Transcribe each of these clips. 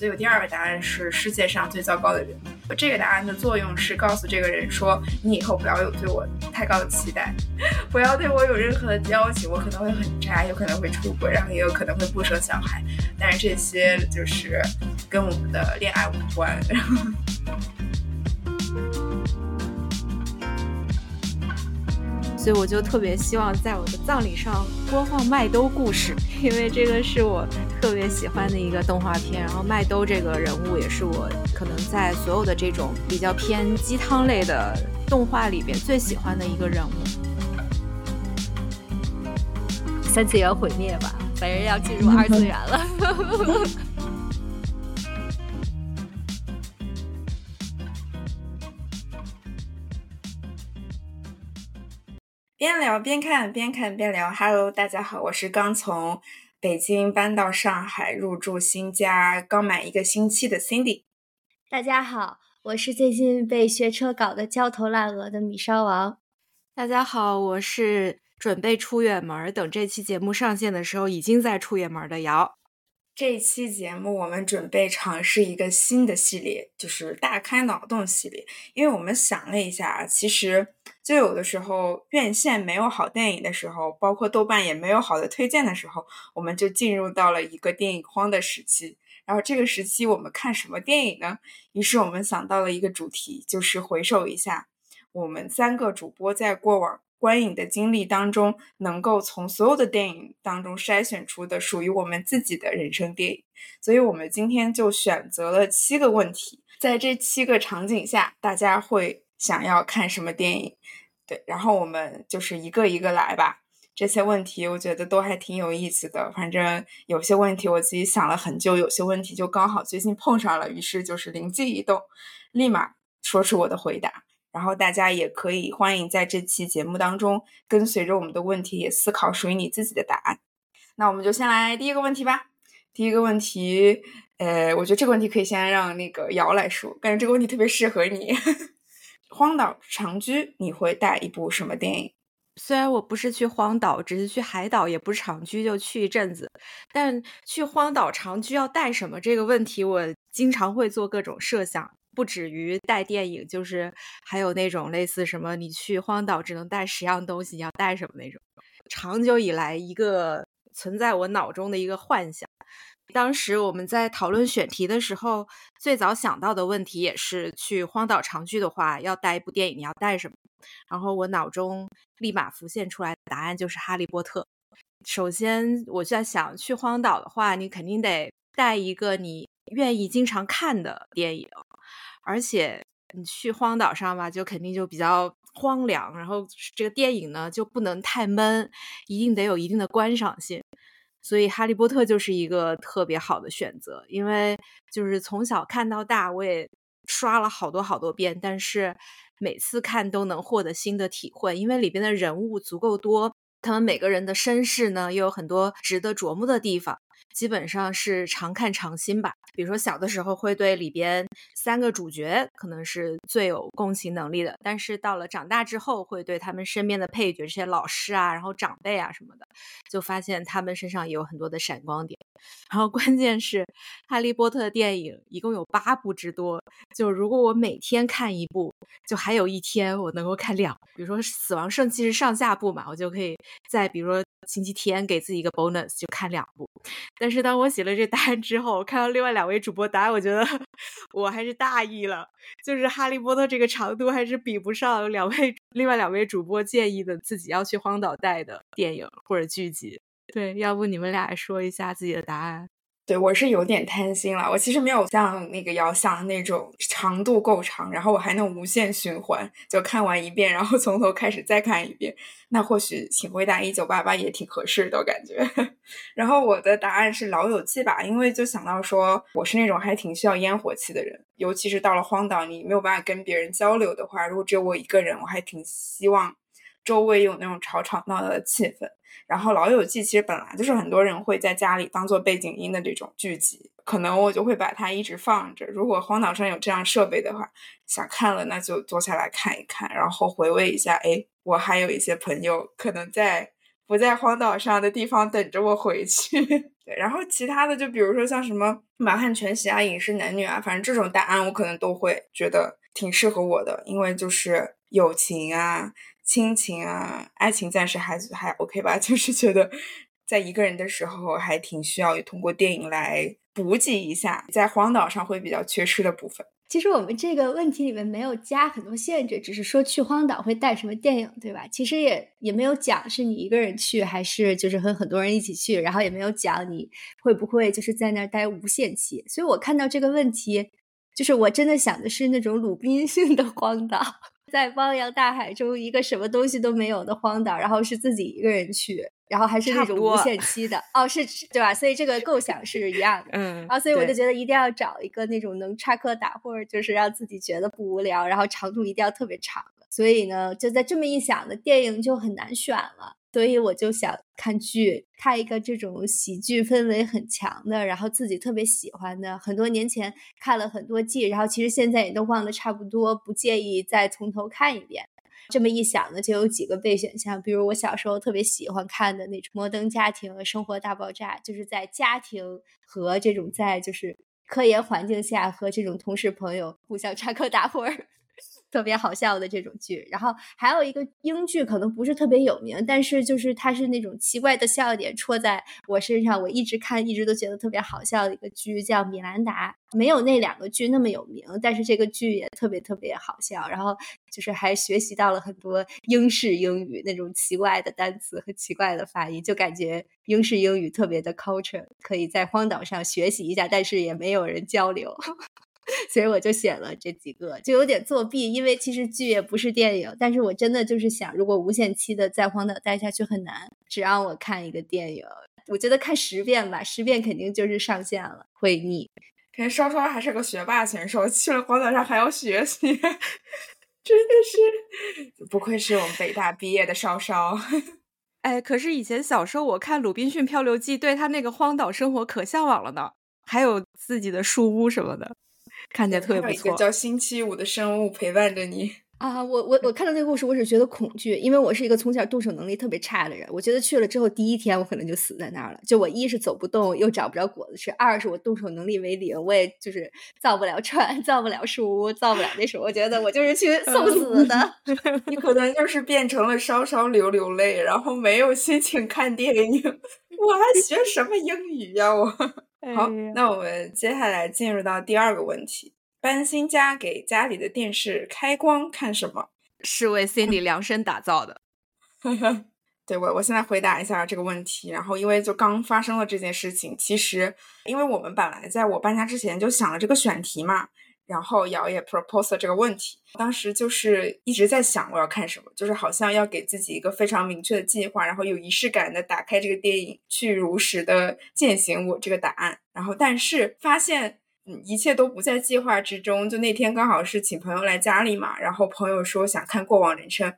所以我第二个答案是世界上最糟糕的人。这个答案的作用是告诉这个人说，你以后不要有对我太高的期待，不要对我有任何的交集。我可能会很渣，有可能会出轨，然后也有可能会不生小孩，但是这些就是跟我们的恋爱无关。所以我就特别希望在我的葬礼上播放麦兜故事，因为这个是我特别喜欢的一个动画片。然后麦兜这个人物也是我可能在所有的这种比较偏鸡汤类的动画里边最喜欢的一个人物。三次元毁灭吧，反正要进入二次元了。边聊边看，边看边聊。Hello，大家好，我是刚从北京搬到上海入住新家，刚满一个星期的 Cindy。大家好，我是最近被学车搞得焦头烂额的米烧王。大家好，我是准备出远门，等这期节目上线的时候已经在出远门的瑶。这期节目我们准备尝试一个新的系列，就是大开脑洞系列。因为我们想了一下，其实就有的时候院线没有好电影的时候，包括豆瓣也没有好的推荐的时候，我们就进入到了一个电影荒的时期。然后这个时期我们看什么电影呢？于是我们想到了一个主题，就是回首一下我们三个主播在过往。观影的经历当中，能够从所有的电影当中筛选出的属于我们自己的人生电影，所以我们今天就选择了七个问题，在这七个场景下，大家会想要看什么电影？对，然后我们就是一个一个来吧。这些问题我觉得都还挺有意思的，反正有些问题我自己想了很久，有些问题就刚好最近碰上了，于是就是灵机一动，立马说出我的回答。然后大家也可以欢迎在这期节目当中跟随着我们的问题，也思考属于你自己的答案。那我们就先来第一个问题吧。第一个问题，呃，我觉得这个问题可以先让那个瑶来说，感觉这个问题特别适合你。荒岛长居，你会带一部什么电影？虽然我不是去荒岛，只是去海岛，也不是长居，就去一阵子。但去荒岛长居要带什么这个问题，我经常会做各种设想。不止于带电影，就是还有那种类似什么，你去荒岛只能带十样东西，你要带什么那种。长久以来一个存在我脑中的一个幻想。当时我们在讨论选题的时候，最早想到的问题也是去荒岛长居的话，要带一部电影，你要带什么？然后我脑中立马浮现出来的答案就是《哈利波特》。首先我就在想，去荒岛的话，你肯定得带一个你愿意经常看的电影。而且你去荒岛上吧，就肯定就比较荒凉，然后这个电影呢就不能太闷，一定得有一定的观赏性。所以《哈利波特》就是一个特别好的选择，因为就是从小看到大，我也刷了好多好多遍，但是每次看都能获得新的体会，因为里边的人物足够多，他们每个人的身世呢又有很多值得琢磨的地方。基本上是常看常新吧。比如说小的时候会对里边三个主角可能是最有共情能力的，但是到了长大之后，会对他们身边的配角、这些老师啊，然后长辈啊什么的，就发现他们身上也有很多的闪光点。然后关键是《哈利波特》的电影一共有八部之多，就如果我每天看一部，就还有一天我能够看两。比如说《死亡圣器》是上下部嘛，我就可以在比如说星期天给自己一个 bonus 就看两部。但是当我写了这答案之后，看到另外两位主播答案，我觉得我还是大意了。就是《哈利波特》这个长度还是比不上两位另外两位主播建议的自己要去荒岛带的电影或者剧集。对，要不你们俩说一下自己的答案？对我是有点贪心了，我其实没有像那个遥想那种长度够长，然后我还能无限循环，就看完一遍，然后从头开始再看一遍。那或许请回答一九八八也挺合适的感觉。然后我的答案是老友记吧，因为就想到说我是那种还挺需要烟火气的人，尤其是到了荒岛，你没有办法跟别人交流的话，如果只有我一个人，我还挺希望周围有那种吵吵闹闹的气氛。然后《老友记》其实本来就是很多人会在家里当做背景音的这种剧集，可能我就会把它一直放着。如果荒岛上有这样设备的话，想看了那就坐下来看一看，然后回味一下。哎，我还有一些朋友可能在不在荒岛上的地方等着我回去。对，然后其他的就比如说像什么满汉全席啊、饮食男女啊，反正这种答案我可能都会觉得挺适合我的，因为就是友情啊、亲情啊、爱情暂时还还 OK 吧，就是觉得在一个人的时候还挺需要通过电影来补给一下在荒岛上会比较缺失的部分。其实我们这个问题里面没有加很多限制，只是说去荒岛会带什么电影，对吧？其实也也没有讲是你一个人去，还是就是和很多人一起去，然后也没有讲你会不会就是在那儿待无限期。所以我看到这个问题，就是我真的想的是那种鲁滨逊的荒岛，在汪洋大海中一个什么东西都没有的荒岛，然后是自己一个人去。然后还是那种无限期的哦，是，对吧？所以这个构想是一样的，嗯。然后所以我就觉得一定要找一个那种能插科打诨，就是让自己觉得不无聊，然后长度一定要特别长的。所以呢，就在这么一想的电影就很难选了。所以我就想看剧，看一个这种喜剧氛围很强的，然后自己特别喜欢的。很多年前看了很多季，然后其实现在也都忘得差不多，不介意再从头看一遍。这么一想呢，就有几个备选项，比如我小时候特别喜欢看的那种《摩登家庭》和《生活大爆炸》，就是在家庭和这种在就是科研环境下和这种同事朋友互相插科打诨儿。特别好笑的这种剧，然后还有一个英剧，可能不是特别有名，但是就是它是那种奇怪的笑点戳在我身上，我一直看，一直都觉得特别好笑的一个剧，叫《米兰达》，没有那两个剧那么有名，但是这个剧也特别特别好笑，然后就是还学习到了很多英式英语那种奇怪的单词和奇怪的发音，就感觉英式英语特别的 culture，可以在荒岛上学习一下，但是也没有人交流。所以我就写了这几个，就有点作弊，因为其实剧也不是电影，但是我真的就是想，如果无限期的在荒岛待下去很难，只让我看一个电影，我觉得看十遍吧，十遍肯定就是上限了，会腻。看稍稍还是个学霸选手，去了荒岛上还要学习，真的是不愧是我们北大毕业的稍稍。哎，可是以前小时候我看《鲁滨逊漂流记》，对他那个荒岛生活可向往了呢，还有自己的树屋什么的。看起来特别不错。一个叫星期五的生物陪伴着你啊！我我我看到那个故事，我只觉得恐惧，因为我是一个从小动手能力特别差的人。我觉得去了之后，第一天我可能就死在那儿了。就我一是走不动，又找不着果子吃；二是我动手能力为零，我也就是造不了船，造不了树屋，造不了那什么。我觉得我就是去 送死的。你可能就是变成了稍稍流流泪，然后没有心情看电影。我还学什么英语呀？我。好，那我们接下来进入到第二个问题：搬新家给家里的电视开光看什么？是为 Cindy 量身打造的。对我，我现在回答一下这个问题。然后，因为就刚发生了这件事情，其实因为我们本来在我搬家之前就想了这个选题嘛。然后瑶也 propose 了这个问题，当时就是一直在想我要看什么，就是好像要给自己一个非常明确的计划，然后有仪式感的打开这个电影，去如实的践行我这个答案。然后但是发现，嗯，一切都不在计划之中。就那天刚好是请朋友来家里嘛，然后朋友说想看《过往人生》，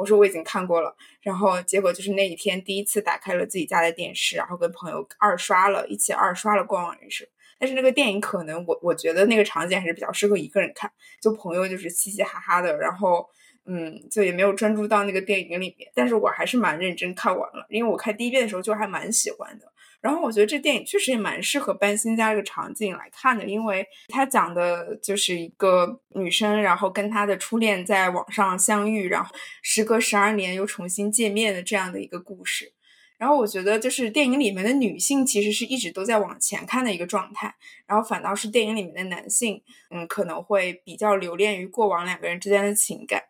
我说我已经看过了。然后结果就是那一天第一次打开了自己家的电视，然后跟朋友二刷了一起二刷了《过往人生》。但是那个电影可能我我觉得那个场景还是比较适合一个人看，就朋友就是嘻嘻哈哈的，然后嗯，就也没有专注到那个电影里面。但是我还是蛮认真看完了，因为我看第一遍的时候就还蛮喜欢的。然后我觉得这电影确实也蛮适合搬新家这个场景来看的，因为它讲的就是一个女生，然后跟她的初恋在网上相遇，然后时隔十二年又重新见面的这样的一个故事。然后我觉得，就是电影里面的女性其实是一直都在往前看的一个状态，然后反倒是电影里面的男性，嗯，可能会比较留恋于过往两个人之间的情感。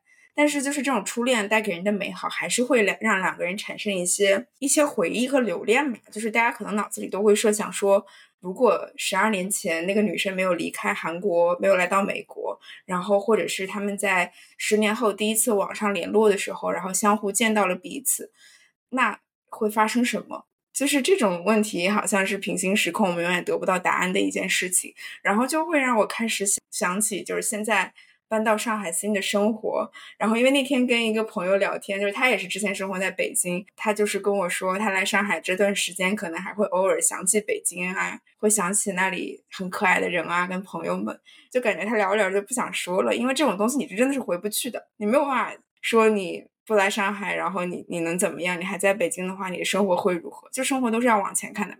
但是，就是这种初恋带给人的美好，还是会两让两个人产生一些一些回忆和留恋嘛。就是大家可能脑子里都会设想说，如果十二年前那个女生没有离开韩国，没有来到美国，然后或者是他们在十年后第一次网上联络的时候，然后相互见到了彼此，那。会发生什么？就是这种问题，好像是平行时空，我们永远得不到答案的一件事情。然后就会让我开始想想起，就是现在搬到上海新的生活。然后因为那天跟一个朋友聊天，就是他也是之前生活在北京，他就是跟我说，他来上海这段时间，可能还会偶尔想起北京啊，会想起那里很可爱的人啊，跟朋友们，就感觉他聊着聊着就不想说了，因为这种东西你是真的是回不去的，你没有办法说你。不来上海，然后你你能怎么样？你还在北京的话，你的生活会如何？就生活都是要往前看的。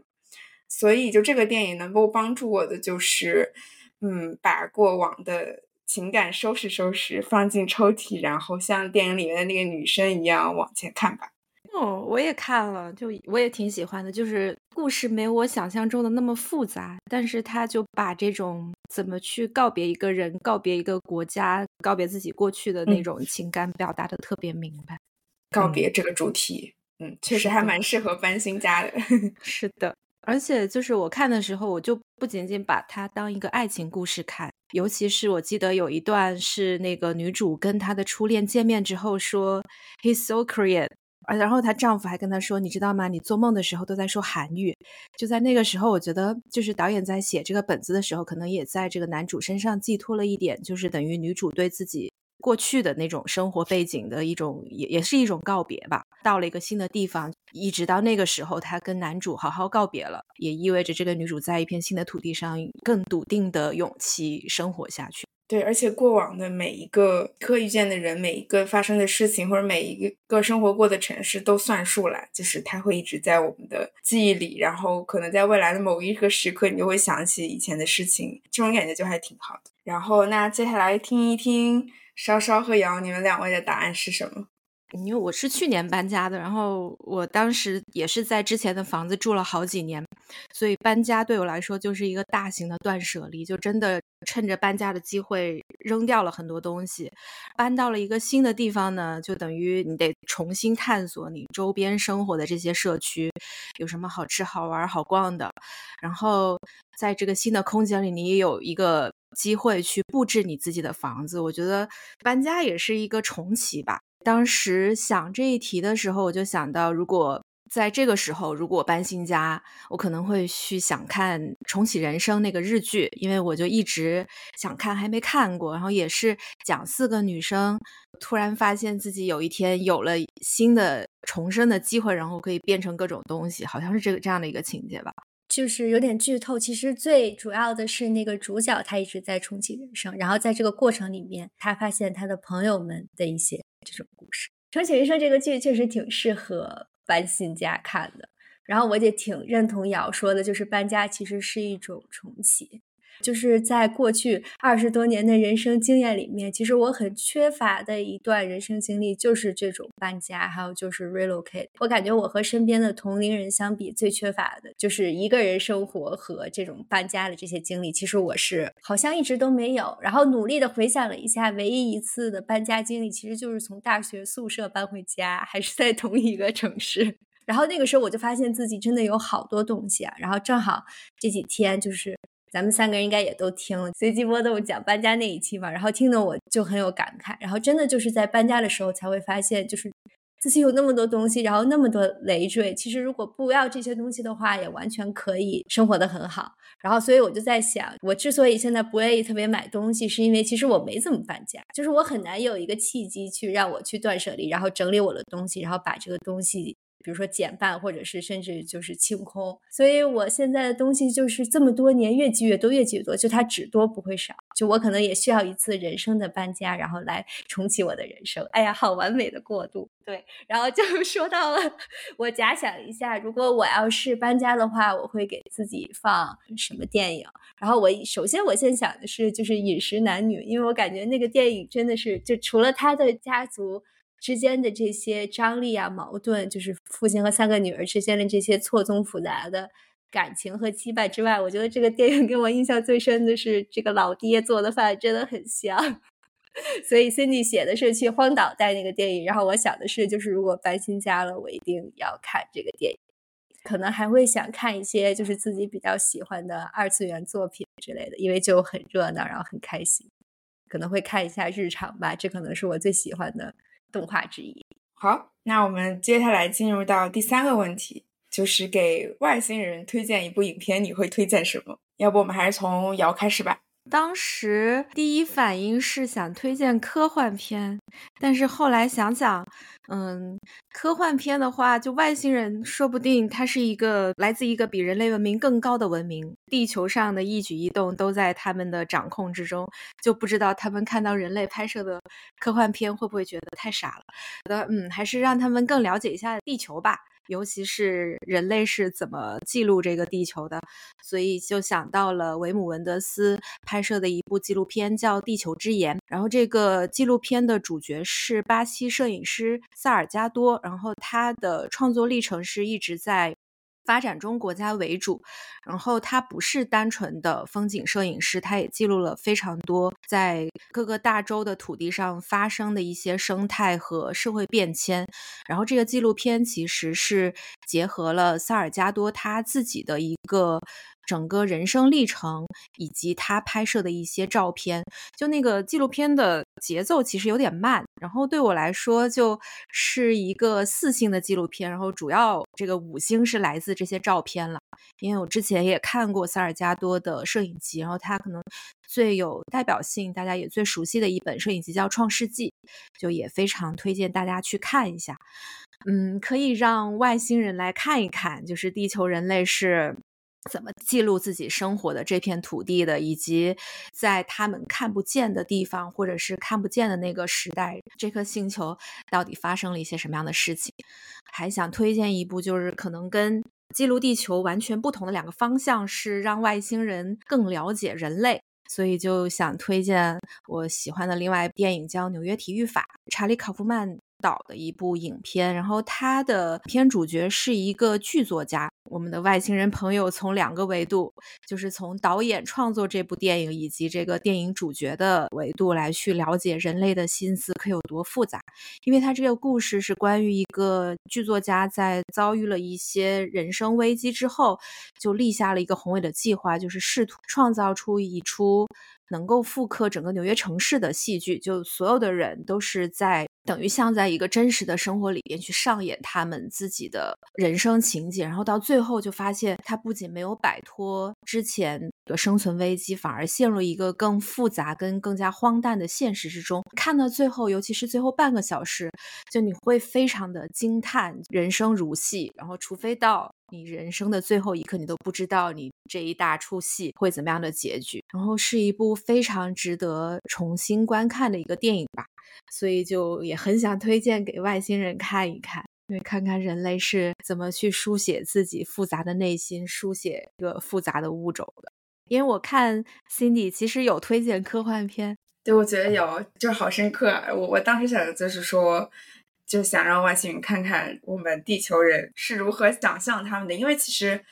所以，就这个电影能够帮助我的，就是嗯，把过往的情感收拾收拾，放进抽屉，然后像电影里面的那个女生一样往前看吧。哦，我也看了，就我也挺喜欢的，就是故事没有我想象中的那么复杂，但是他就把这种怎么去告别一个人、告别一个国家、告别自己过去的那种情感表达的特别明白。告别这个主题，嗯，确实还蛮适合搬新家的。是的，而且就是我看的时候，我就不仅仅把它当一个爱情故事看，尤其是我记得有一段是那个女主跟她的初恋见面之后说，He's so Korean。然后她丈夫还跟她说：“你知道吗？你做梦的时候都在说韩语。”就在那个时候，我觉得就是导演在写这个本子的时候，可能也在这个男主身上寄托了一点，就是等于女主对自己过去的那种生活背景的一种，也也是一种告别吧。到了一个新的地方，一直到那个时候，她跟男主好好告别了，也意味着这个女主在一片新的土地上，更笃定的勇气生活下去。对，而且过往的每一个可遇见的人，每一个发生的事情，或者每一个生活过的城市都算数了，就是它会一直在我们的记忆里，然后可能在未来的某一个时刻，你就会想起以前的事情，这种感觉就还挺好的。然后，那接下来听一听稍稍和瑶，你们两位的答案是什么？因为我是去年搬家的，然后我当时也是在之前的房子住了好几年，所以搬家对我来说就是一个大型的断舍离，就真的趁着搬家的机会扔掉了很多东西。搬到了一个新的地方呢，就等于你得重新探索你周边生活的这些社区有什么好吃、好玩、好逛的，然后在这个新的空间里，你也有一个机会去布置你自己的房子。我觉得搬家也是一个重启吧。当时想这一题的时候，我就想到，如果在这个时候，如果搬新家，我可能会去想看《重启人生》那个日剧，因为我就一直想看，还没看过。然后也是讲四个女生突然发现自己有一天有了新的重生的机会，然后可以变成各种东西，好像是这个这样的一个情节吧。就是有点剧透，其实最主要的是那个主角他一直在重启人生，然后在这个过程里面，他发现他的朋友们的一些。这种故事，《重启人生》这个剧确实挺适合搬新家看的。然后我也挺认同瑶说的，就是搬家其实是一种重启。就是在过去二十多年的人生经验里面，其实我很缺乏的一段人生经历就是这种搬家，还有就是 relocate。我感觉我和身边的同龄人相比，最缺乏的就是一个人生活和这种搬家的这些经历。其实我是好像一直都没有。然后努力的回想了一下，唯一一次的搬家经历，其实就是从大学宿舍搬回家，还是在同一个城市。然后那个时候我就发现自己真的有好多东西啊。然后正好这几天就是。咱们三个人应该也都听了随机波动讲搬家那一期嘛，然后听的我就很有感慨，然后真的就是在搬家的时候才会发现，就是自己有那么多东西，然后那么多累赘，其实如果不要这些东西的话，也完全可以生活的很好。然后所以我就在想，我之所以现在不愿意特别买东西，是因为其实我没怎么搬家，就是我很难有一个契机去让我去断舍离，然后整理我的东西，然后把这个东西。比如说减半，或者是甚至就是清空，所以我现在的东西就是这么多年越积越多，越积越多，就它只多不会少。就我可能也需要一次人生的搬家，然后来重启我的人生。哎呀，好完美的过渡。对，然后就 说到了，我假想一下，如果我要是搬家的话，我会给自己放什么电影？然后我首先我先想的是就是《饮食男女》，因为我感觉那个电影真的是就除了他的家族。之间的这些张力啊、矛盾，就是父亲和三个女儿之间的这些错综复杂的感情和羁绊之外，我觉得这个电影给我印象最深的是这个老爹做的饭真的很香。所以 Cindy 写的是去荒岛带那个电影，然后我想的是，就是如果搬新家了，我一定要看这个电影。可能还会想看一些就是自己比较喜欢的二次元作品之类的，因为就很热闹，然后很开心。可能会看一下日常吧，这可能是我最喜欢的。动画之一。好，那我们接下来进入到第三个问题，就是给外星人推荐一部影片，你会推荐什么？要不我们还是从瑶开始吧。当时第一反应是想推荐科幻片，但是后来想想，嗯，科幻片的话，就外星人说不定它是一个来自一个比人类文明更高的文明，地球上的一举一动都在他们的掌控之中，就不知道他们看到人类拍摄的科幻片会不会觉得太傻了？觉得嗯，还是让他们更了解一下地球吧。尤其是人类是怎么记录这个地球的，所以就想到了维姆文德斯拍摄的一部纪录片，叫《地球之眼》。然后这个纪录片的主角是巴西摄影师萨尔加多，然后他的创作历程是一直在。发展中国家为主，然后他不是单纯的风景摄影师，他也记录了非常多在各个大洲的土地上发生的一些生态和社会变迁。然后这个纪录片其实是结合了萨尔加多他自己的一个。整个人生历程以及他拍摄的一些照片，就那个纪录片的节奏其实有点慢，然后对我来说就是一个四星的纪录片，然后主要这个五星是来自这些照片了，因为我之前也看过萨尔加多的摄影集，然后他可能最有代表性，大家也最熟悉的一本摄影集叫《创世纪》，就也非常推荐大家去看一下，嗯，可以让外星人来看一看，就是地球人类是。怎么记录自己生活的这片土地的，以及在他们看不见的地方，或者是看不见的那个时代，这颗星球到底发生了一些什么样的事情？还想推荐一部，就是可能跟记录地球完全不同的两个方向，是让外星人更了解人类，所以就想推荐我喜欢的另外电影，叫《纽约体育法》，查理·考夫曼。导的一部影片，然后他的片主角是一个剧作家。我们的外星人朋友从两个维度，就是从导演创作这部电影以及这个电影主角的维度来去了解人类的心思可有多复杂。因为他这个故事是关于一个剧作家在遭遇了一些人生危机之后，就立下了一个宏伟的计划，就是试图创造出一出。能够复刻整个纽约城市的戏剧，就所有的人都是在等于像在一个真实的生活里边去上演他们自己的人生情节，然后到最最后就发现他不仅没有摆脱之前的生存危机，反而陷入一个更复杂、跟更加荒诞的现实之中。看到最后，尤其是最后半个小时，就你会非常的惊叹，人生如戏。然后，除非到。你人生的最后一刻，你都不知道你这一大出戏会怎么样的结局。然后是一部非常值得重新观看的一个电影吧，所以就也很想推荐给外星人看一看，因为看看人类是怎么去书写自己复杂的内心，书写一个复杂的物种的。因为我看 Cindy 其实有推荐科幻片，对我觉得有，就好深刻。我我当时想的就是说。就想让外星人看看我们地球人是如何想象他们的，因为其实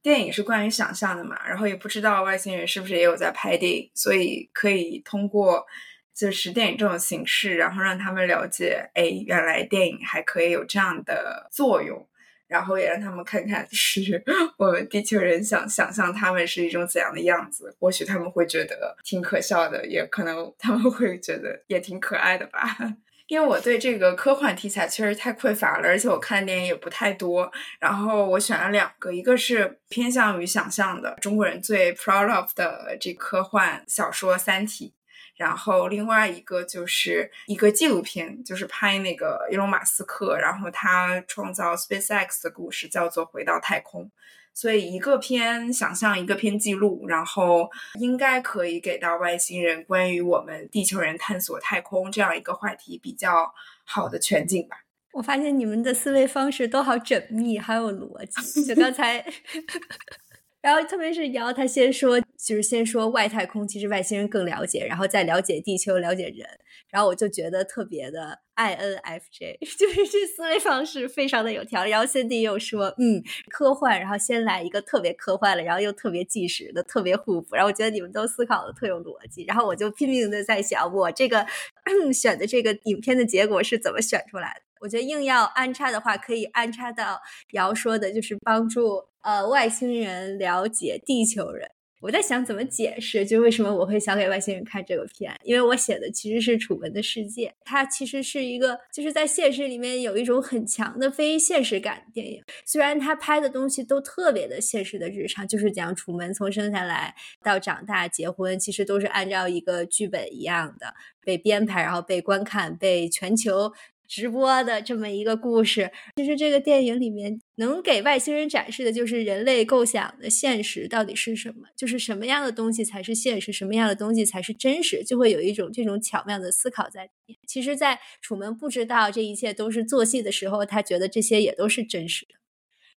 电影是关于想象的嘛，然后也不知道外星人是不是也有在拍电影，所以可以通过就是电影这种形式，然后让他们了解，哎，原来电影还可以有这样的作用，然后也让他们看看是我们地球人想想象他们是一种怎样的样子，或许他们会觉得挺可笑的，也可能他们会觉得也挺可爱的吧。因为我对这个科幻题材确实太匮乏了，而且我看的电影也不太多。然后我选了两个，一个是偏向于想象的，中国人最 proud of 的这科幻小说《三体》，然后另外一个就是一个纪录片，就是拍那个伊隆马斯克，然后他创造 SpaceX 的故事，叫做《回到太空》。所以一个偏想象，一个偏记录，然后应该可以给到外星人关于我们地球人探索太空这样一个话题比较好的全景吧。我发现你们的思维方式都好缜密，好有逻辑。就刚才。然后，特别是瑶，他先说，就是先说外太空，其实外星人更了解，然后再了解地球，了解人。然后我就觉得特别的 INFJ，就是这思维方式非常的有条理。然后先帝又说，嗯，科幻，然后先来一个特别科幻的，然后又特别纪实的，特别互补。然后我觉得你们都思考的特有逻辑。然后我就拼命的在想，我这个 选的这个影片的结果是怎么选出来的？我觉得硬要安插的话，可以安插到瑶说的，就是帮助呃外星人了解地球人。我在想怎么解释，就为什么我会想给外星人看这个片，因为我写的其实是《楚门的世界》，它其实是一个就是在现实里面有一种很强的非现实感电影。虽然他拍的东西都特别的现实的日常，就是讲楚门从生下来到长大、结婚，其实都是按照一个剧本一样的被编排，然后被观看、被全球。直播的这么一个故事，其实这个电影里面能给外星人展示的就是人类构想的现实到底是什么，就是什么样的东西才是现实，什么样的东西才是真实，就会有一种这种巧妙的思考在里面。其实，在楚门不知道这一切都是做戏的时候，他觉得这些也都是真实的。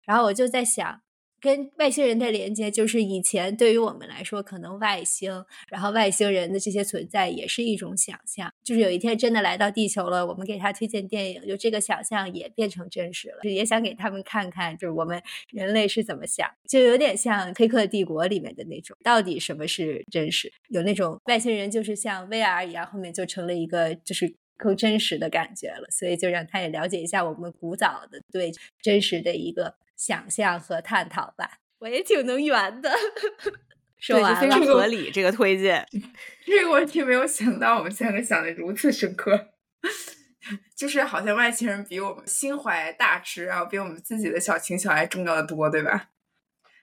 然后我就在想。跟外星人的连接，就是以前对于我们来说，可能外星，然后外星人的这些存在也是一种想象。就是有一天真的来到地球了，我们给他推荐电影，就这个想象也变成真实了，也想给他们看看，就是我们人类是怎么想，就有点像《黑客帝国》里面的那种，到底什么是真实？有那种外星人就是像 VR 一样，后面就成了一个就是更真实的感觉了，所以就让他也了解一下我们古早的对真实的一个。想象和探讨吧，我也挺能圆的，说完非常合理。这个推荐，这个问题没有想到，我们三个想的如此深刻，就是好像外星人比我们心怀大志，然后比我们自己的小情小爱重要的多，对吧？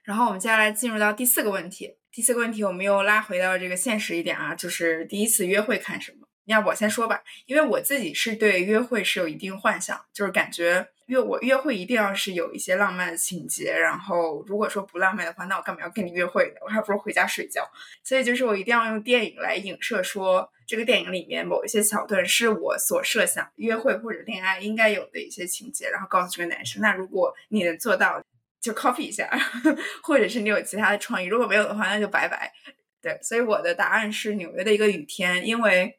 然后我们接下来进入到第四个问题，第四个问题我们又拉回到这个现实一点啊，就是第一次约会看什么？要我先说吧，因为我自己是对约会是有一定幻想，就是感觉。约我约会一定要是有一些浪漫的情节，然后如果说不浪漫的话，那我干嘛要跟你约会呢？我还不如回家睡觉。所以就是我一定要用电影来影射，说这个电影里面某一些桥段是我所设想约会或者恋爱应该有的一些情节，然后告诉这个男生，那如果你能做到，就 copy 一下，或者是你有其他的创意，如果没有的话，那就拜拜。对，所以我的答案是纽约的一个雨天，因为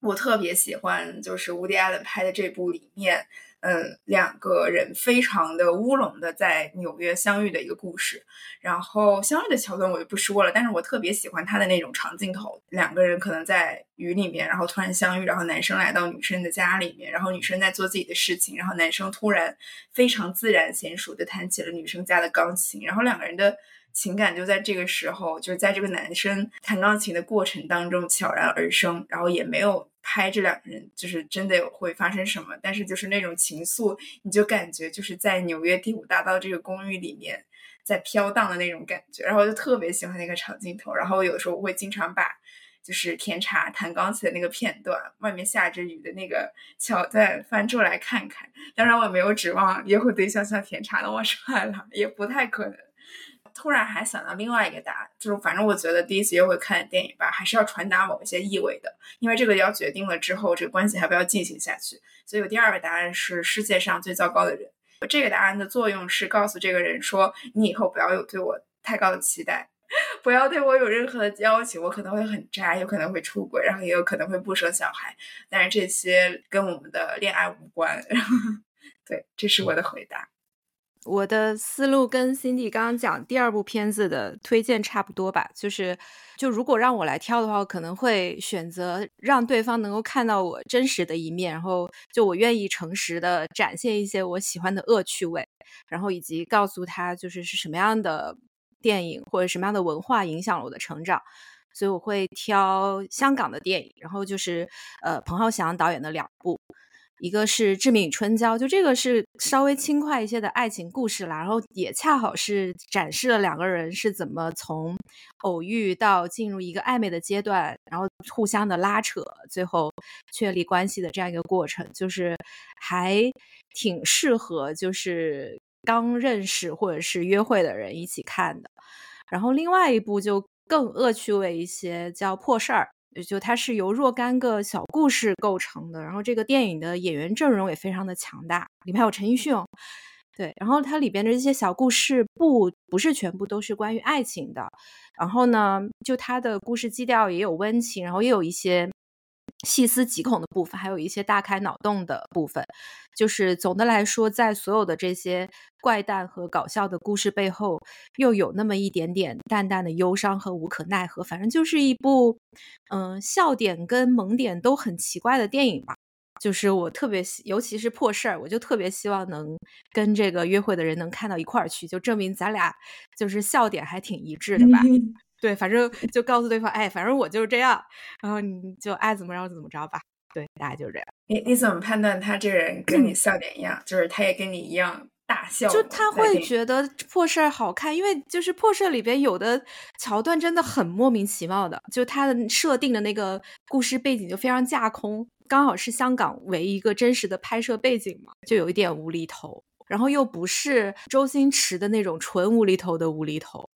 我特别喜欢就是乌迪·艾伦拍的这部里面。嗯，两个人非常的乌龙的在纽约相遇的一个故事，然后相遇的桥段我就不说了，但是我特别喜欢他的那种长镜头，两个人可能在雨里面，然后突然相遇，然后男生来到女生的家里面，然后女生在做自己的事情，然后男生突然非常自然娴熟的弹起了女生家的钢琴，然后两个人的情感就在这个时候，就是在这个男生弹钢琴的过程当中悄然而生，然后也没有。拍这两个人就是真的会发生什么，但是就是那种情愫，你就感觉就是在纽约第五大道这个公寓里面在飘荡的那种感觉，然后我就特别喜欢那个长镜头，然后有的时候我会经常把就是甜茶弹钢琴的那个片段，外面下着雨的那个桥段翻出来看看。当然我也没有指望约会对象像甜茶那么 帅了，也不太可能。突然还想到另外一个答案，就是反正我觉得第一次约会看电影吧，还是要传达某一些意味的，因为这个要决定了之后这个关系还不要进行下去。所以，我第二个答案是世界上最糟糕的人。这个答案的作用是告诉这个人说，你以后不要有对我太高的期待，不要对我有任何的要求，我可能会很渣，有可能会出轨，然后也有可能会不生小孩，但是这些跟我们的恋爱无关。对，这是我的回答。我的思路跟 Cindy 刚刚讲第二部片子的推荐差不多吧，就是，就如果让我来挑的话，我可能会选择让对方能够看到我真实的一面，然后就我愿意诚实的展现一些我喜欢的恶趣味，然后以及告诉他就是是什么样的电影或者什么样的文化影响了我的成长，所以我会挑香港的电影，然后就是呃彭浩翔导演的两部。一个是《致命与春娇》，就这个是稍微轻快一些的爱情故事啦，然后也恰好是展示了两个人是怎么从偶遇到进入一个暧昧的阶段，然后互相的拉扯，最后确立关系的这样一个过程，就是还挺适合就是刚认识或者是约会的人一起看的。然后另外一部就更恶趣味一些，叫《破事儿》。就它是由若干个小故事构成的，然后这个电影的演员阵容也非常的强大，里面有陈奕迅，对，然后它里边的这些小故事不不是全部都是关于爱情的，然后呢，就它的故事基调也有温情，然后也有一些。细思极恐的部分，还有一些大开脑洞的部分，就是总的来说，在所有的这些怪诞和搞笑的故事背后，又有那么一点点淡淡的忧伤和无可奈何。反正就是一部，嗯，笑点跟萌点都很奇怪的电影吧。就是我特别，尤其是破事儿，我就特别希望能跟这个约会的人能看到一块儿去，就证明咱俩就是笑点还挺一致的吧。对，反正就告诉对方，哎，反正我就是这样，然后你就爱怎么着怎么着吧。对，大概就是这样。你你怎么判断他这个人跟你笑点一样，就是他也跟你一样大笑？就他会觉得破事儿好看，因为就是破事儿里边有的桥段真的很莫名其妙的，就他的设定的那个故事背景就非常架空，刚好是香港为一个真实的拍摄背景嘛，就有一点无厘头，然后又不是周星驰的那种纯无厘头的无厘头，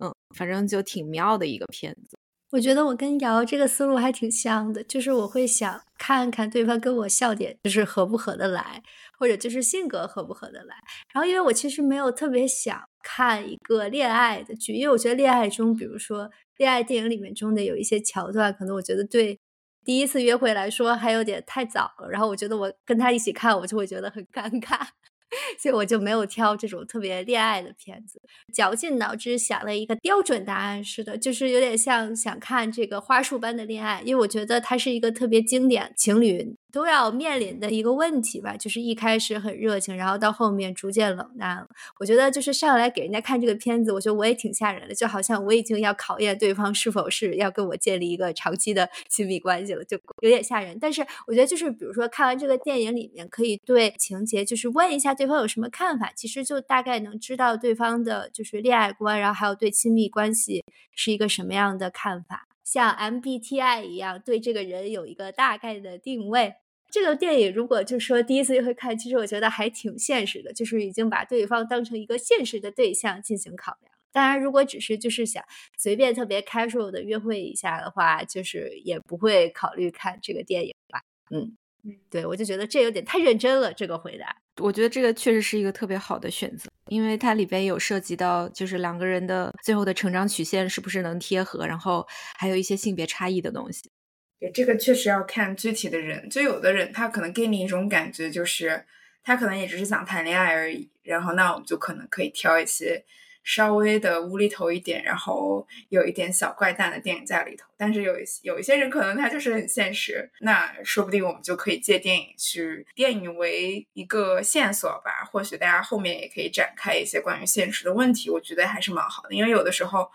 嗯，反正就挺妙的一个片子。我觉得我跟瑶这个思路还挺像的，就是我会想看看对方跟我笑点就是合不合得来，或者就是性格合不合得来。然后因为我其实没有特别想看一个恋爱的剧，因为我觉得恋爱中，比如说恋爱电影里面中的有一些桥段，可能我觉得对第一次约会来说还有点太早了。然后我觉得我跟他一起看，我就会觉得很尴尬。所以我就没有挑这种特别恋爱的片子，绞尽脑汁想了一个标准答案似的，就是有点像想看这个花束般的恋爱，因为我觉得它是一个特别经典情侣。都要面临的一个问题吧，就是一开始很热情，然后到后面逐渐冷淡了。我觉得就是上来给人家看这个片子，我觉得我也挺吓人的，就好像我已经要考验对方是否是要跟我建立一个长期的亲密关系了，就有点吓人。但是我觉得就是比如说看完这个电影里面，可以对情节就是问一下对方有什么看法，其实就大概能知道对方的就是恋爱观，然后还有对亲密关系是一个什么样的看法。像 MBTI 一样，对这个人有一个大概的定位。这个电影如果就说第一次约会看，其实我觉得还挺现实的，就是已经把对方当成一个现实的对象进行考量。当然，如果只是就是想随便特别 casual 的约会一下的话，就是也不会考虑看这个电影吧。嗯嗯，对我就觉得这有点太认真了。这个回答，我觉得这个确实是一个特别好的选择，因为它里边有涉及到就是两个人的最后的成长曲线是不是能贴合，然后还有一些性别差异的东西。对，这个确实要看具体的人，就有的人他可能给你一种感觉，就是他可能也只是想谈恋爱而已。然后那我们就可能可以挑一些稍微的无厘头一点，然后有一点小怪诞的电影在里头。但是有一些有一些人可能他就是很现实，那说不定我们就可以借电影去电影为一个线索吧。或许大家后面也可以展开一些关于现实的问题，我觉得还是蛮好的。因为有的时候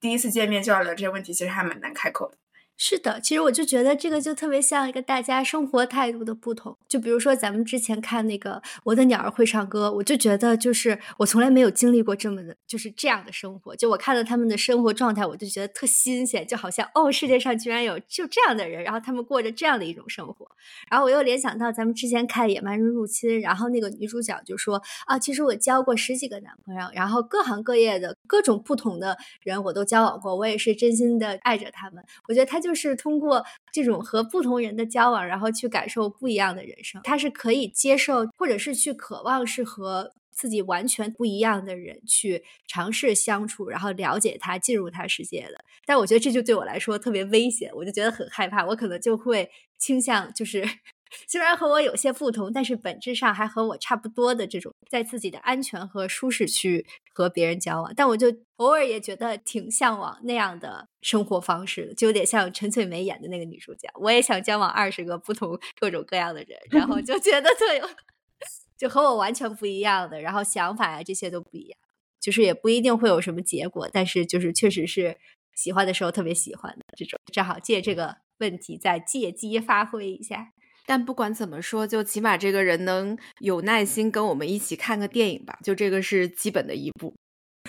第一次见面就要聊这些问题，其实还蛮难开口的。是的，其实我就觉得这个就特别像一个大家生活态度的不同。就比如说咱们之前看那个《我的鸟儿会唱歌》，我就觉得就是我从来没有经历过这么的，就是这样的生活。就我看到他们的生活状态，我就觉得特新鲜，就好像哦，世界上居然有就这样的人，然后他们过着这样的一种生活。然后我又联想到咱们之前看《野蛮人入侵》，然后那个女主角就说啊，其实我交过十几个男朋友，然后各行各业的各种不同的人我都交往过，我也是真心的爱着他们。我觉得他就。就是通过这种和不同人的交往，然后去感受不一样的人生。他是可以接受，或者是去渴望，是和自己完全不一样的人去尝试相处，然后了解他，进入他世界的。但我觉得这就对我来说特别危险，我就觉得很害怕。我可能就会倾向就是。虽然和我有些不同，但是本质上还和我差不多的这种，在自己的安全和舒适区和别人交往，但我就偶尔也觉得挺向往那样的生活方式，就有点像陈翠梅演的那个女主角，我也想交往二十个不同各种各样的人，然后就觉得特有，就和我完全不一样的，然后想法呀这些都不一样，就是也不一定会有什么结果，但是就是确实是喜欢的时候特别喜欢的这种，正好借这个问题再借机发挥一下。但不管怎么说，就起码这个人能有耐心跟我们一起看个电影吧，就这个是基本的一步。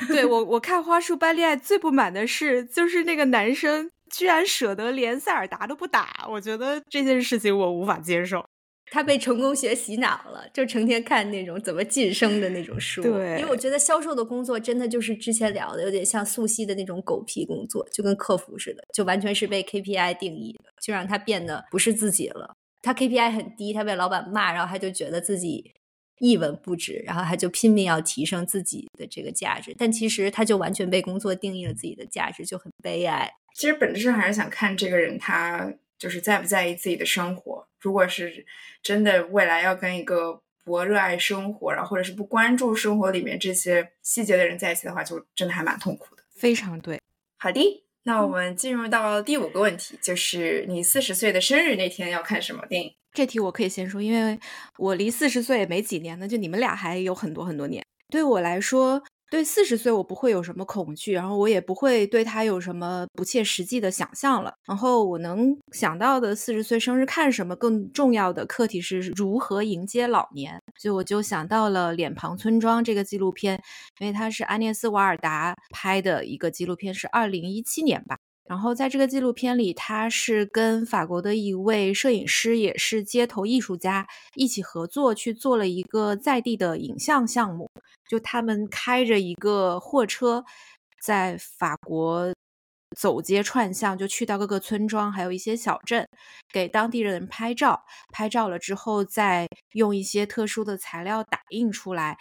对我，我看《花束般恋爱》最不满的是，就是那个男生居然舍得连塞尔达都不打，我觉得这件事情我无法接受。他被成功学洗脑了，就成天看那种怎么晋升的那种书。对，因为我觉得销售的工作真的就是之前聊的，有点像素汐的那种狗屁工作，就跟客服似的，就完全是被 KPI 定义的，就让他变得不是自己了。他 KPI 很低，他被老板骂，然后他就觉得自己一文不值，然后他就拼命要提升自己的这个价值，但其实他就完全被工作定义了自己的价值，就很悲哀。其实本质上还是想看这个人他就是在不在意自己的生活。如果是真的未来要跟一个不热爱生活，然后或者是不关注生活里面这些细节的人在一起的话，就真的还蛮痛苦的。非常对，好的。那我们进入到第五个问题，就是你四十岁的生日那天要看什么电影？这题我可以先说，因为我离四十岁也没几年呢，就你们俩还有很多很多年。对我来说，对四十岁我不会有什么恐惧，然后我也不会对他有什么不切实际的想象了。然后我能想到的四十岁生日看什么，更重要的课题是如何迎接老年。所以我就想到了《脸庞村庄》这个纪录片，因为它是安涅斯·瓦尔达拍的一个纪录片，是二零一七年吧。然后在这个纪录片里，他是跟法国的一位摄影师，也是街头艺术家一起合作去做了一个在地的影像项目。就他们开着一个货车，在法国走街串巷，就去到各个村庄，还有一些小镇，给当地人拍照。拍照了之后，再用一些特殊的材料打印出来。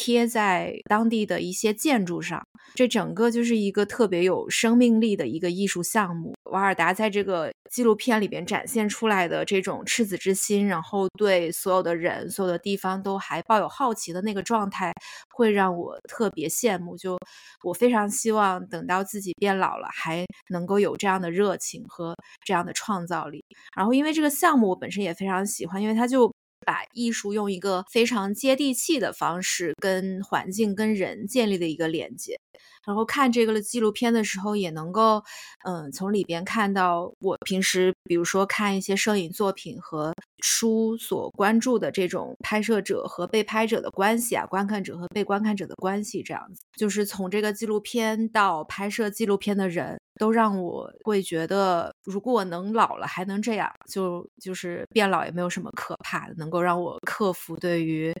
贴在当地的一些建筑上，这整个就是一个特别有生命力的一个艺术项目。瓦尔达在这个纪录片里边展现出来的这种赤子之心，然后对所有的人、所有的地方都还抱有好奇的那个状态，会让我特别羡慕。就我非常希望等到自己变老了，还能够有这样的热情和这样的创造力。然后，因为这个项目我本身也非常喜欢，因为它就。把艺术用一个非常接地气的方式跟环境、跟人建立的一个连接，然后看这个纪录片的时候，也能够，嗯，从里边看到我平时，比如说看一些摄影作品和书所关注的这种拍摄者和被拍者的关系啊，观看者和被观看者的关系，这样子，就是从这个纪录片到拍摄纪录片的人。都让我会觉得，如果我能老了还能这样，就就是变老也没有什么可怕的，能够让我克服对于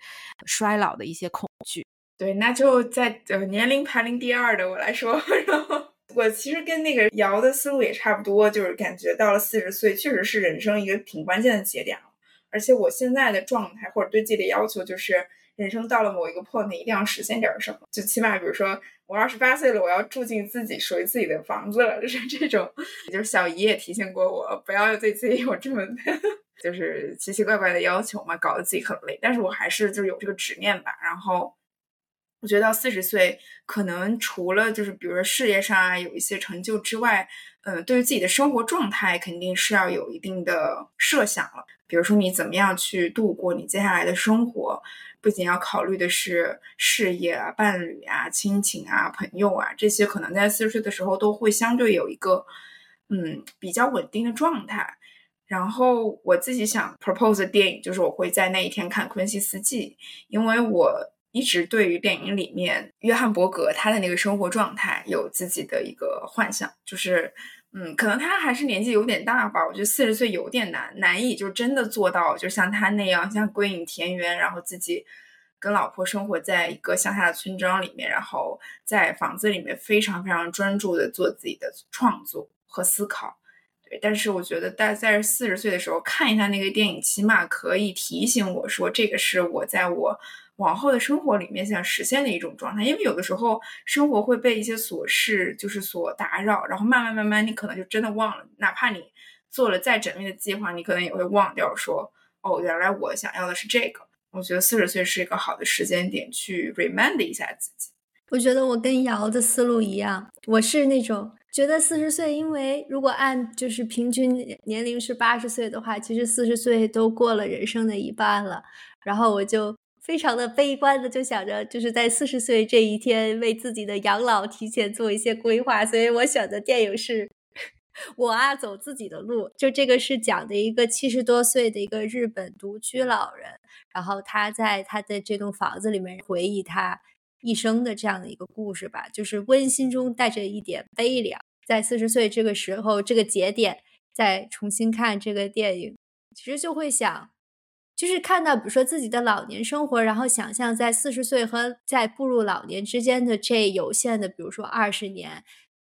衰老的一些恐惧。对，那就在呃年龄排名第二的我来说，然后我其实跟那个瑶的思路也差不多，就是感觉到了四十岁确实是人生一个挺关键的节点了，而且我现在的状态或者对自己的要求就是。人生到了某一个 point，一定要实现点什么，就起码比如说我二十八岁了，我要住进自己属于自己的房子了，就是这种。就是小姨也提醒过我，不要对自己有这么 就是奇奇怪怪的要求嘛，搞得自己很累。但是我还是就是有这个执念吧。然后我觉得到四十岁，可能除了就是比如说事业上啊有一些成就之外，嗯，对于自己的生活状态肯定是要有一定的设想了。比如说你怎么样去度过你接下来的生活。不仅要考虑的是事业啊、伴侣啊、亲情啊、朋友啊，这些可能在四十岁的时候都会相对有一个嗯比较稳定的状态。然后我自己想 propose 的电影就是我会在那一天看《昆西斯记》，因为我一直对于电影里面约翰伯格他的那个生活状态有自己的一个幻想，就是。嗯，可能他还是年纪有点大吧。我觉得四十岁有点难，难以就真的做到，就像他那样，像归隐田园，然后自己跟老婆生活在一个乡下的村庄里面，然后在房子里面非常非常专注的做自己的创作和思考。对，但是我觉得在在四十岁的时候看一下那个电影，起码可以提醒我说，这个是我在我。往后的生活里面想实现的一种状态，因为有的时候生活会被一些琐事就是所打扰，然后慢慢慢慢你可能就真的忘了，哪怕你做了再缜密的计划，你可能也会忘掉说，哦，原来我想要的是这个。我觉得四十岁是一个好的时间点去 remind 一下自己。我觉得我跟瑶的思路一样，我是那种觉得四十岁，因为如果按就是平均年龄是八十岁的话，其实四十岁都过了人生的一半了，然后我就。非常的悲观的，就想着就是在四十岁这一天为自己的养老提前做一些规划，所以我选的电影是《我啊走自己的路》，就这个是讲的一个七十多岁的一个日本独居老人，然后他在他的这栋房子里面回忆他一生的这样的一个故事吧，就是温馨中带着一点悲凉。在四十岁这个时候这个节点再重新看这个电影，其实就会想。就是看到，比如说自己的老年生活，然后想象在四十岁和在步入老年之间的这有限的，比如说二十年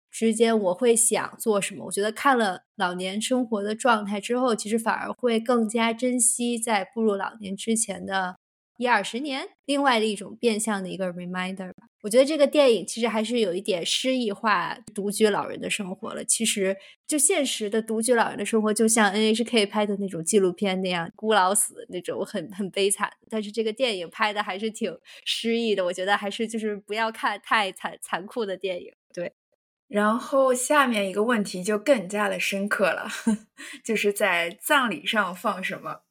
之间，我会想做什么？我觉得看了老年生活的状态之后，其实反而会更加珍惜在步入老年之前的。一二十年，另外的一种变相的一个 reminder 吧。我觉得这个电影其实还是有一点诗意化独居老人的生活了。其实就现实的独居老人的生活，就像 NHK 拍的那种纪录片那样，孤老死那种很很悲惨。但是这个电影拍的还是挺诗意的。我觉得还是就是不要看太残残酷的电影。对。然后下面一个问题就更加的深刻了，就是在葬礼上放什么，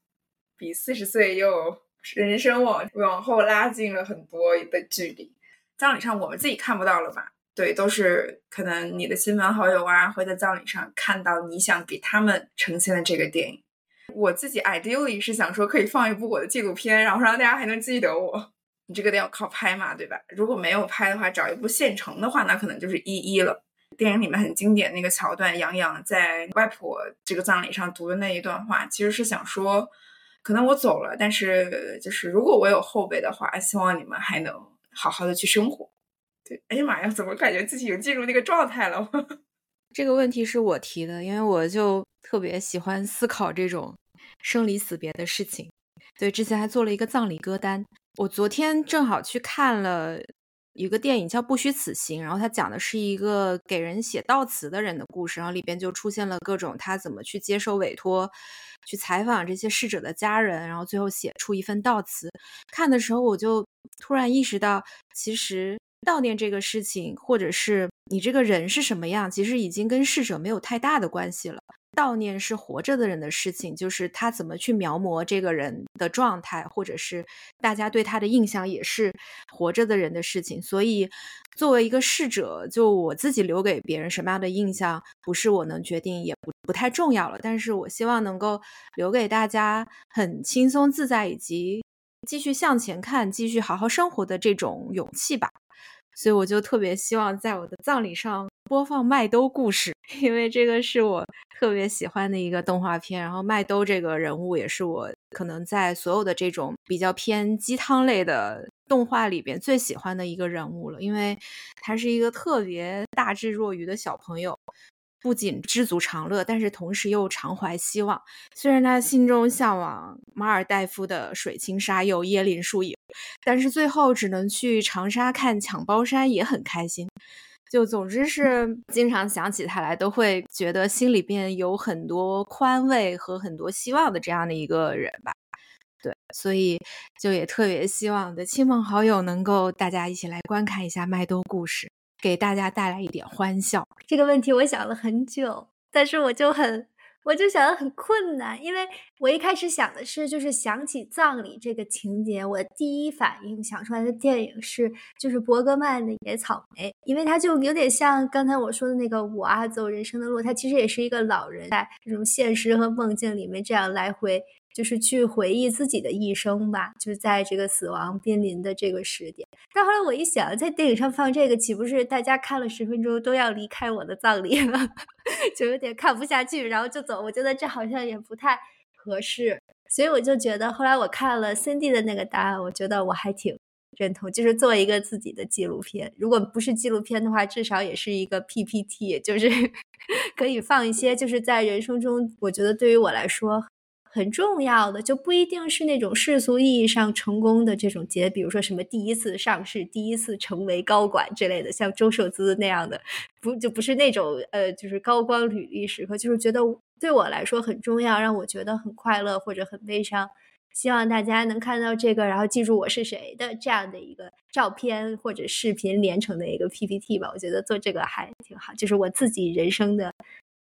比四十岁又。人生往往后拉近了很多的距离。葬礼上我们自己看不到了吧？对，都是可能你的亲朋好友啊会在葬礼上看到你想给他们呈现的这个电影。我自己 ideally 是想说可以放一部我的纪录片，然后让大家还能记得我。你这个得要靠拍嘛，对吧？如果没有拍的话，找一部现成的话，那可能就是一一了。电影里面很经典那个桥段，杨洋在外婆这个葬礼上读的那一段话，其实是想说，可能我走了，但是就是如果我有后辈的话，希望你们还能好好的去生活。对，哎呀妈呀，怎么感觉自己有进入那个状态了？这个问题是我提的，因为我就特别喜欢思考这种生离死别的事情。对，之前还做了一个葬礼歌单。我昨天正好去看了一个电影，叫《不虚此行》，然后它讲的是一个给人写悼词的人的故事，然后里边就出现了各种他怎么去接受委托，去采访这些逝者的家人，然后最后写出一份悼词。看的时候，我就突然意识到，其实悼念这个事情，或者是你这个人是什么样，其实已经跟逝者没有太大的关系了。悼念是活着的人的事情，就是他怎么去描摹这个人的状态，或者是大家对他的印象，也是活着的人的事情。所以，作为一个逝者，就我自己留给别人什么样的印象，不是我能决定，也不不太重要了。但是我希望能够留给大家很轻松自在，以及继续向前看、继续好好生活的这种勇气吧。所以我就特别希望在我的葬礼上播放《麦兜故事》，因为这个是我特别喜欢的一个动画片。然后麦兜这个人物也是我可能在所有的这种比较偏鸡汤类的动画里边最喜欢的一个人物了，因为他是一个特别大智若愚的小朋友。不仅知足常乐，但是同时又常怀希望。虽然他心中向往马尔代夫的水清沙幼、椰林树影，但是最后只能去长沙看抢包山，也很开心。就总之是经常想起他来，都会觉得心里边有很多宽慰和很多希望的这样的一个人吧。对，所以就也特别希望的亲朋好友能够大家一起来观看一下《麦兜故事》。给大家带来一点欢笑。这个问题我想了很久，但是我就很，我就想的很困难，因为我一开始想的是，就是想起葬礼这个情节，我第一反应想出来的电影是，就是伯格曼的《野草莓》，因为它就有点像刚才我说的那个我啊走人生的路，它其实也是一个老人在这种现实和梦境里面这样来回。就是去回忆自己的一生吧，就是在这个死亡濒临的这个时点。但后来我一想，在电影上放这个，岂不是大家看了十分钟都要离开我的葬礼了？就有点看不下去，然后就走。我觉得这好像也不太合适，所以我就觉得，后来我看了 Cindy 的那个答案，我觉得我还挺认同，就是做一个自己的纪录片。如果不是纪录片的话，至少也是一个 PPT，就是 可以放一些，就是在人生中，我觉得对于我来说。很重要的就不一定是那种世俗意义上成功的这种节，比如说什么第一次上市、第一次成为高管之类的，像周受资那样的，不就不是那种呃，就是高光履历时刻，就是觉得对我来说很重要，让我觉得很快乐或者很悲伤。希望大家能看到这个，然后记住我是谁的这样的一个照片或者视频连成的一个 PPT 吧。我觉得做这个还挺好，就是我自己人生的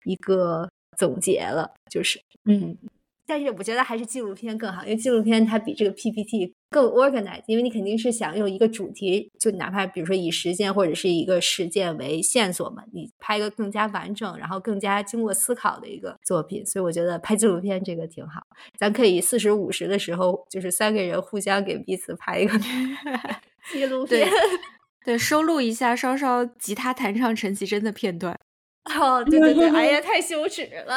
一个总结了，就是嗯。但是我觉得还是纪录片更好，因为纪录片它比这个 PPT 更 organized，因为你肯定是想用一个主题，就哪怕比如说以时间或者是一个事件为线索嘛，你拍一个更加完整，然后更加经过思考的一个作品。所以我觉得拍纪录片这个挺好，咱可以四十五十的时候，就是三个人互相给彼此拍一个 纪录片，对，收录一下稍稍吉他弹唱陈绮贞的片段。哦，对对对，哎呀，太羞耻了。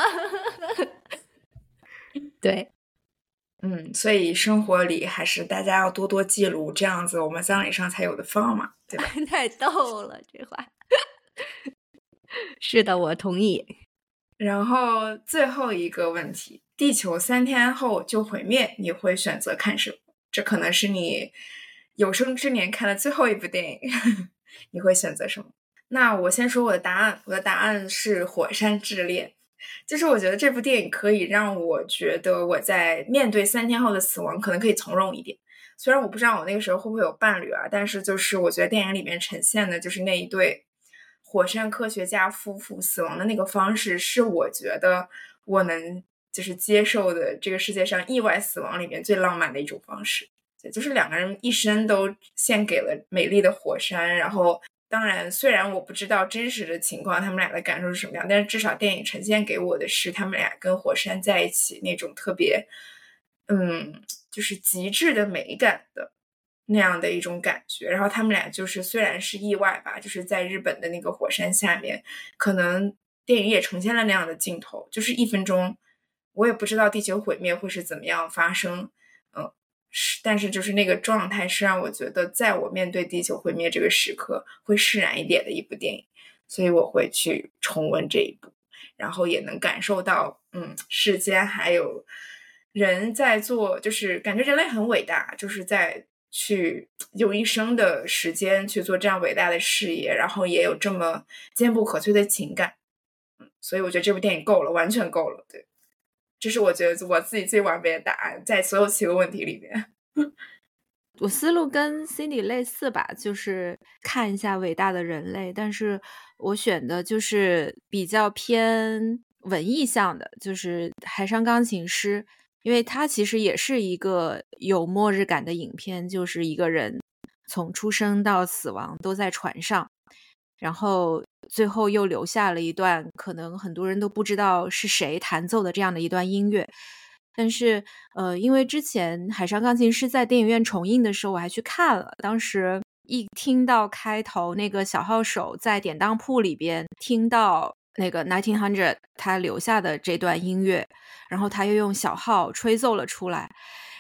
对，嗯，所以生活里还是大家要多多记录，这样子我们葬礼上才有的放嘛，对吧？太逗了，这话。是的，我同意。然后最后一个问题：地球三天后就毁灭，你会选择看什么？这可能是你有生之年看的最后一部电影，你会选择什么？那我先说我的答案，我的答案是《火山之恋》。就是我觉得这部电影可以让我觉得我在面对三天后的死亡可能可以从容一点。虽然我不知道我那个时候会不会有伴侣啊，但是就是我觉得电影里面呈现的就是那一对火山科学家夫妇死亡的那个方式，是我觉得我能就是接受的这个世界上意外死亡里面最浪漫的一种方式。对，就是两个人一生都献给了美丽的火山。然后，当然，虽然我不知道真实的情况，他们俩的感受是什么样，但是至少电影呈现给我的是他们俩跟火山在一起那种特别，嗯，就是极致的美感的那样的一种感觉。然后他们俩就是虽然是意外吧，就是在日本的那个火山下面，可能电影也呈现了那样的镜头，就是一分钟，我也不知道地球毁灭会是怎么样发生。是，但是就是那个状态是让我觉得，在我面对地球毁灭这个时刻会释然一点的一部电影，所以我会去重温这一部，然后也能感受到，嗯，世间还有人在做，就是感觉人类很伟大，就是在去用一生的时间去做这样伟大的事业，然后也有这么坚不可摧的情感，嗯，所以我觉得这部电影够了，完全够了，对。这是我觉得我自己最完美的答案，在所有七个问题里面，我思路跟 Cindy 类似吧，就是看一下伟大的人类，但是我选的就是比较偏文艺向的，就是《海上钢琴师》，因为它其实也是一个有末日感的影片，就是一个人从出生到死亡都在船上。然后最后又留下了一段可能很多人都不知道是谁弹奏的这样的一段音乐，但是呃，因为之前《海上钢琴师》在电影院重映的时候我还去看了，当时一听到开头那个小号手在典当铺里边听到那个 Nineteen Hundred 他留下的这段音乐，然后他又用小号吹奏了出来。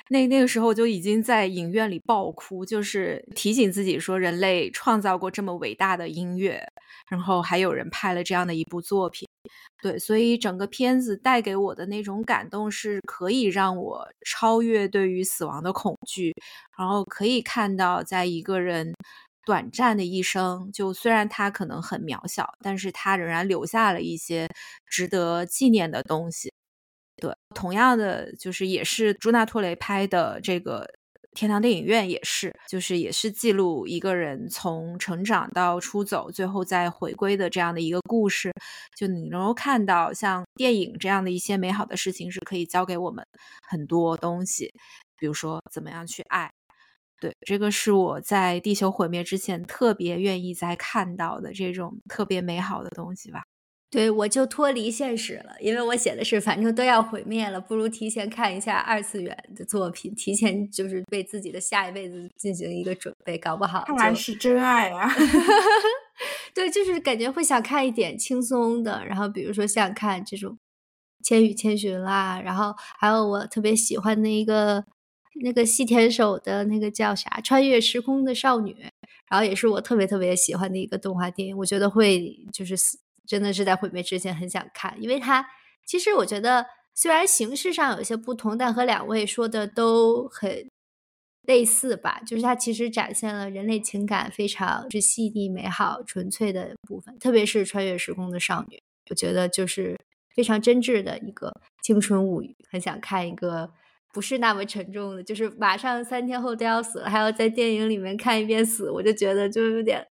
那那个时候我就已经在影院里爆哭，就是提醒自己说，人类创造过这么伟大的音乐，然后还有人拍了这样的一部作品，对，所以整个片子带给我的那种感动是可以让我超越对于死亡的恐惧，然后可以看到，在一个人短暂的一生，就虽然他可能很渺小，但是他仍然留下了一些值得纪念的东西。对，同样的就是也是朱纳托雷拍的这个天堂电影院也是，就是也是记录一个人从成长到出走，最后再回归的这样的一个故事。就你能够看到，像电影这样的一些美好的事情是可以教给我们很多东西，比如说怎么样去爱。对，这个是我在地球毁灭之前特别愿意再看到的这种特别美好的东西吧。对，我就脱离现实了，因为我写的是，反正都要毁灭了，不如提前看一下二次元的作品，提前就是为自己的下一辈子进行一个准备，搞不好。看来是真爱啊！对，就是感觉会想看一点轻松的，然后比如说像看这种《千与千寻》啦，然后还有我特别喜欢的一个那个细田守的那个叫啥《穿越时空的少女》，然后也是我特别特别喜欢的一个动画电影，我觉得会就是真的是在毁灭之前很想看，因为它其实我觉得虽然形式上有些不同，但和两位说的都很类似吧。就是它其实展现了人类情感非常之细腻、美好、纯粹的部分，特别是穿越时空的少女，我觉得就是非常真挚的一个青春物语。很想看一个不是那么沉重的，就是马上三天后都要死了，还要在电影里面看一遍死，我就觉得就有点。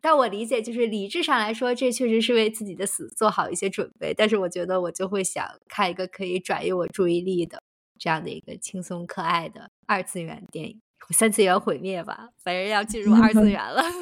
但我理解，就是理智上来说，这确实是为自己的死做好一些准备。但是我觉得，我就会想看一个可以转移我注意力的这样的一个轻松可爱的二次元电影，三次元毁灭吧，反正要进入二次元了。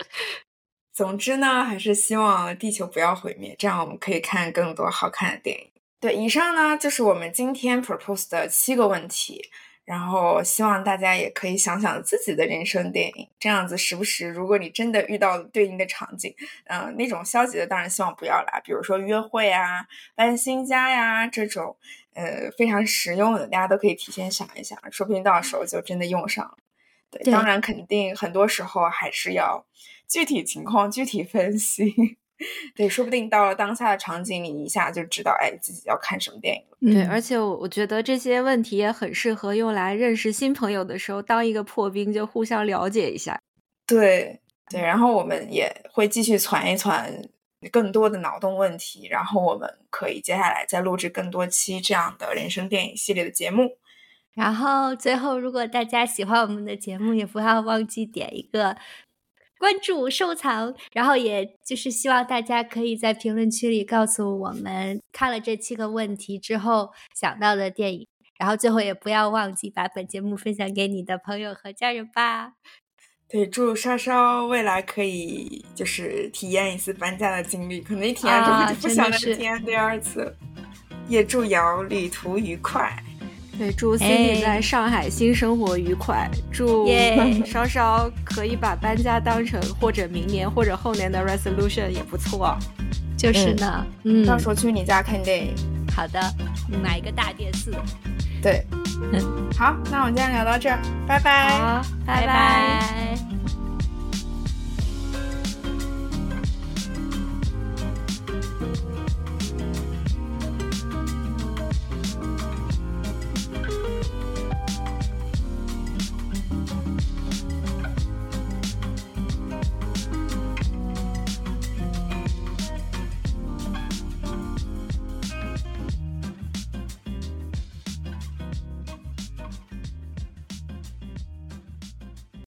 总之呢，还是希望地球不要毁灭，这样我们可以看更多好看的电影。对，以上呢就是我们今天 propose 的七个问题。然后希望大家也可以想想自己的人生电影，这样子时不时，如果你真的遇到对应的场景，嗯，那种消极的当然希望不要啦，比如说约会啊、搬新家呀这种，呃，非常实用的，大家都可以提前想一想，说不定到时候就真的用上了。对，当然肯定很多时候还是要具体情况具体分析。对，说不定到了当下的场景，你一下就知道，哎，自己要看什么电影了。对，而且我我觉得这些问题也很适合用来认识新朋友的时候当一个破冰，就互相了解一下。对对，然后我们也会继续传一传更多的脑洞问题，然后我们可以接下来再录制更多期这样的人生电影系列的节目。然后最后，如果大家喜欢我们的节目，也不要忘记点一个。关注、收藏，然后也就是希望大家可以在评论区里告诉我们看了这七个问题之后想到的电影，然后最后也不要忘记把本节目分享给你的朋友和家人吧。对，祝稍稍未来可以就是体验一次搬家的经历，可能一体验之后就不想再体验第二次。也祝瑶旅途愉快。对，祝 Cindy 在上海新生活愉快。祝 稍稍可以把搬家当成或者明年或者后年的 resolution 也不错。就是呢，嗯，到时候去你家看电影。好的，买一个大电视。对，好，那我们今天聊到这儿，拜拜，好，拜拜。